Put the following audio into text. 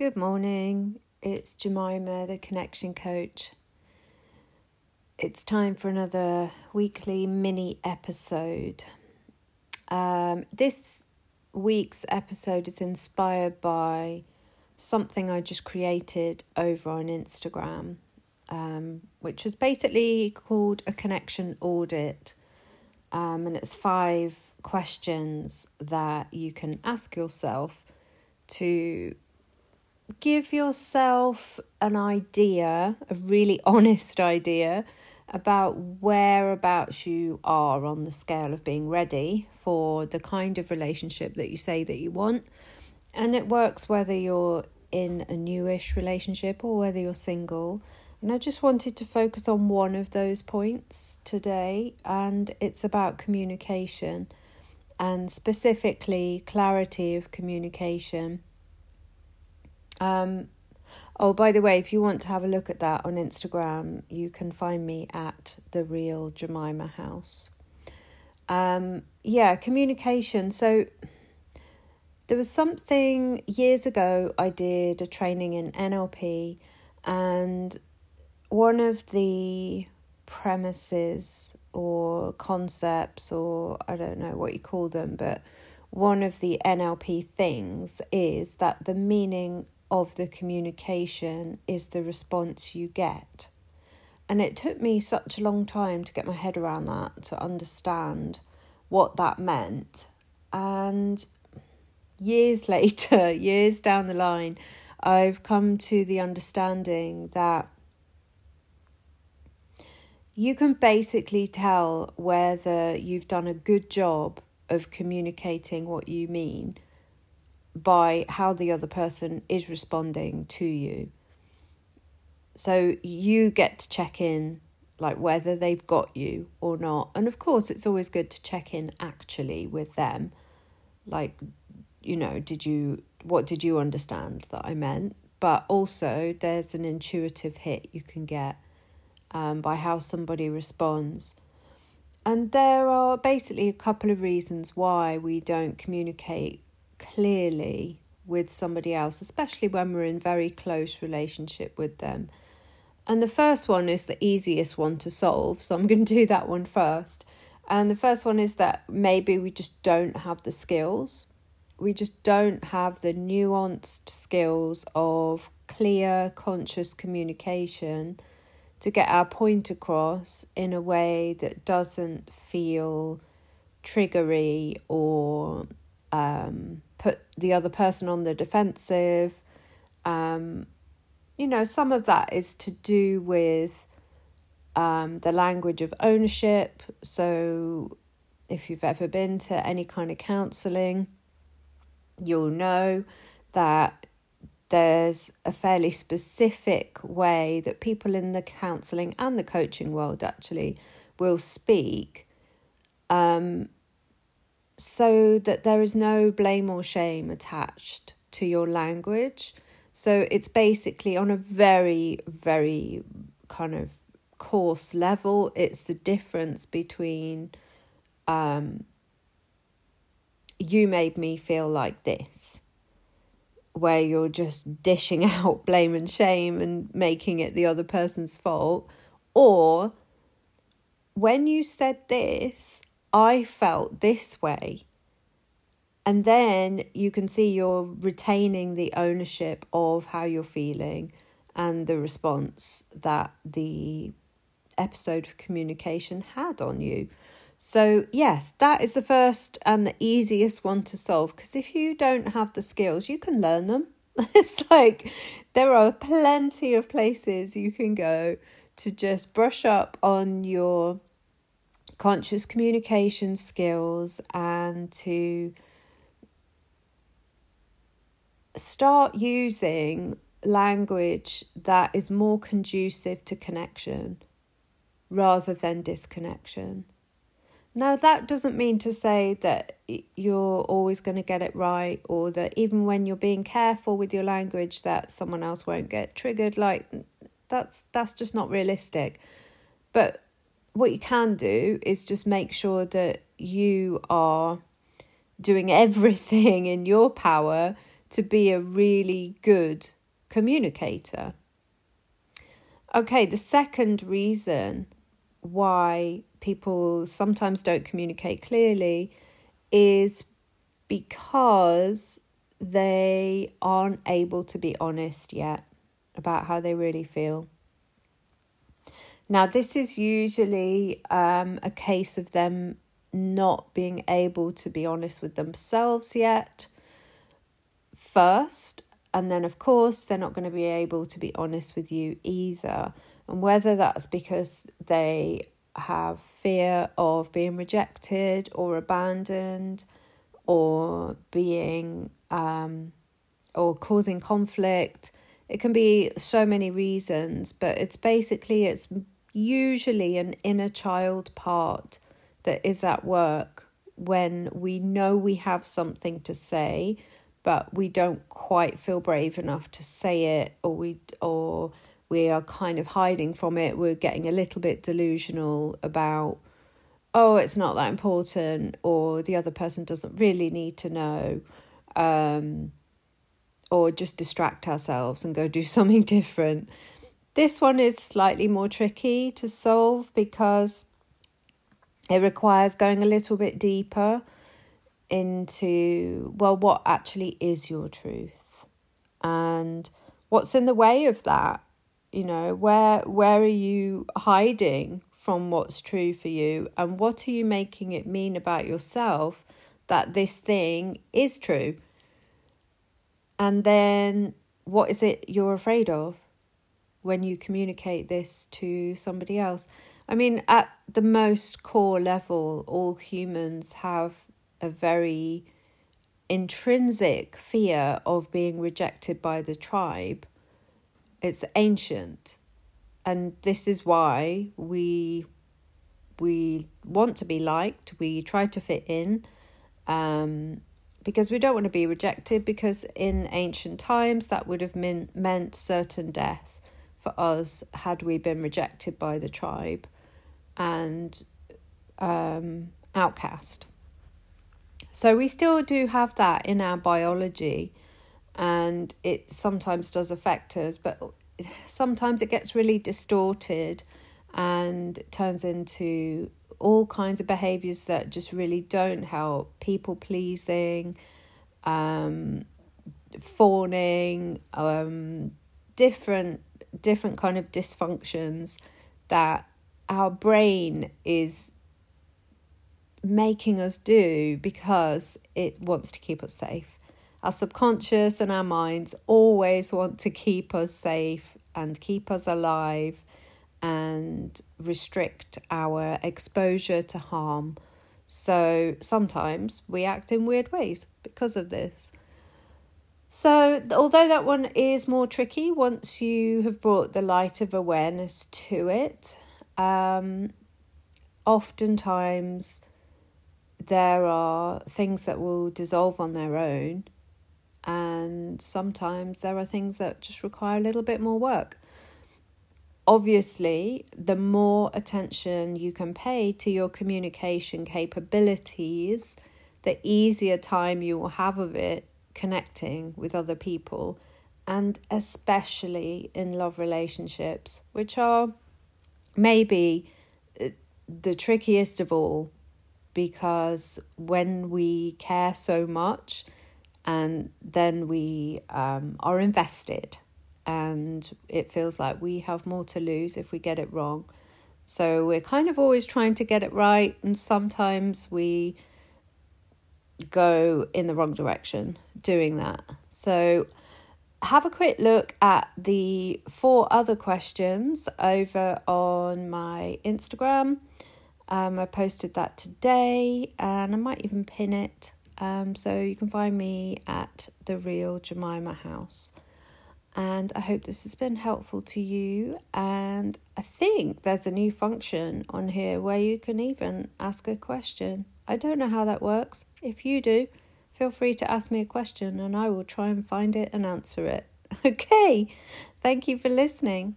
Good morning. It's Jemima, the connection coach. It's time for another weekly mini episode. Um, this week's episode is inspired by something I just created over on Instagram, um, which was basically called a connection audit. Um, and it's five questions that you can ask yourself to give yourself an idea, a really honest idea about whereabouts you are on the scale of being ready for the kind of relationship that you say that you want. And it works whether you're in a newish relationship or whether you're single. And I just wanted to focus on one of those points today, and it's about communication and specifically clarity of communication. Um, oh, by the way, if you want to have a look at that on Instagram, you can find me at the real Jemima House. Um, yeah, communication. So there was something years ago I did a training in NLP, and one of the premises or concepts, or I don't know what you call them, but one of the NLP things is that the meaning of the communication is the response you get. And it took me such a long time to get my head around that, to understand what that meant. And years later, years down the line, I've come to the understanding that you can basically tell whether you've done a good job of communicating what you mean by how the other person is responding to you. So you get to check in, like whether they've got you or not. And of course, it's always good to check in actually with them. Like, you know, did you, what did you understand that I meant? But also, there's an intuitive hit you can get um, by how somebody responds. And there are basically a couple of reasons why we don't communicate clearly with somebody else, especially when we're in very close relationship with them. And the first one is the easiest one to solve, so I'm going to do that one first. And the first one is that maybe we just don't have the skills. We just don't have the nuanced skills of clear, conscious communication to get our point across in a way that doesn't feel triggery or um, put the other person on the defensive. Um, you know, some of that is to do with um, the language of ownership. So, if you've ever been to any kind of counselling, you'll know that there's a fairly specific way that people in the counselling and the coaching world actually will speak um, so that there is no blame or shame attached to your language. So it's basically on a very, very kind of coarse level, it's the difference between um, you made me feel like this, where you're just dishing out blame and shame and making it the other person's fault, or when you said this, I felt this way. And then you can see you're retaining the ownership of how you're feeling and the response that the episode of communication had on you. So, yes, that is the first and the easiest one to solve because if you don't have the skills, you can learn them. it's like there are plenty of places you can go to just brush up on your conscious communication skills and to start using language that is more conducive to connection rather than disconnection. Now, that doesn't mean to say that you're always going to get it right, or that even when you're being careful with your language, that someone else won't get triggered. Like, that's that's just not realistic. But what you can do is just make sure that you are doing everything in your power to be a really good communicator. Okay, the second reason why people sometimes don't communicate clearly is because they aren't able to be honest yet about how they really feel. Now, this is usually um, a case of them not being able to be honest with themselves yet, first, and then, of course, they're not going to be able to be honest with you either. And whether that's because they have fear of being rejected or abandoned or being um, or causing conflict it can be so many reasons but it's basically it's usually an inner child part that is at work when we know we have something to say but we don't quite feel brave enough to say it or we or we are kind of hiding from it. We're getting a little bit delusional about oh it's not that important or the other person doesn't really need to know um, or just distract ourselves and go do something different this one is slightly more tricky to solve because it requires going a little bit deeper into, well, what actually is your truth and what's in the way of that? You know, where where are you hiding from what's true for you and what are you making it mean about yourself that this thing is true? And then what is it you're afraid of? When you communicate this to somebody else. I mean, at the most core level, all humans have a very intrinsic fear of being rejected by the tribe. It's ancient. And this is why we we want to be liked, we try to fit in. Um, because we don't want to be rejected because in ancient times that would have mean, meant certain death for us had we been rejected by the tribe and um, outcast. So we still do have that in our biology, and it sometimes does affect us, but sometimes it gets really distorted and turns into all kinds of behaviors that just really don't help people pleasing, um, fawning, um, different different kind of dysfunctions that our brain is making us do because it wants to keep us safe. Our subconscious and our minds always want to keep us safe and keep us alive and restrict our exposure to harm. So sometimes we act in weird ways because of this. So, although that one is more tricky once you have brought the light of awareness to it, um, oftentimes there are things that will dissolve on their own, and sometimes there are things that just require a little bit more work. Obviously, the more attention you can pay to your communication capabilities, the easier time you will have of it connecting with other people, and especially in love relationships, which are maybe uh, the trickiest of all because when we care so much and then we um, are invested and it feels like we have more to lose if we get it wrong. So we're kind of always trying to get it right, and sometimes we go in the wrong direction doing that. So, have a quick look at the four other questions over on my Instagram. Um, I posted that today and I might even pin it. Um, so you can find me at the real Jemima House. And I hope this has been helpful to you. And I think there's a new function on here where you can even ask a question. I don't know how that works. If you do, feel free to ask me a question and I will try and find it and answer it. Okay, thank you for listening.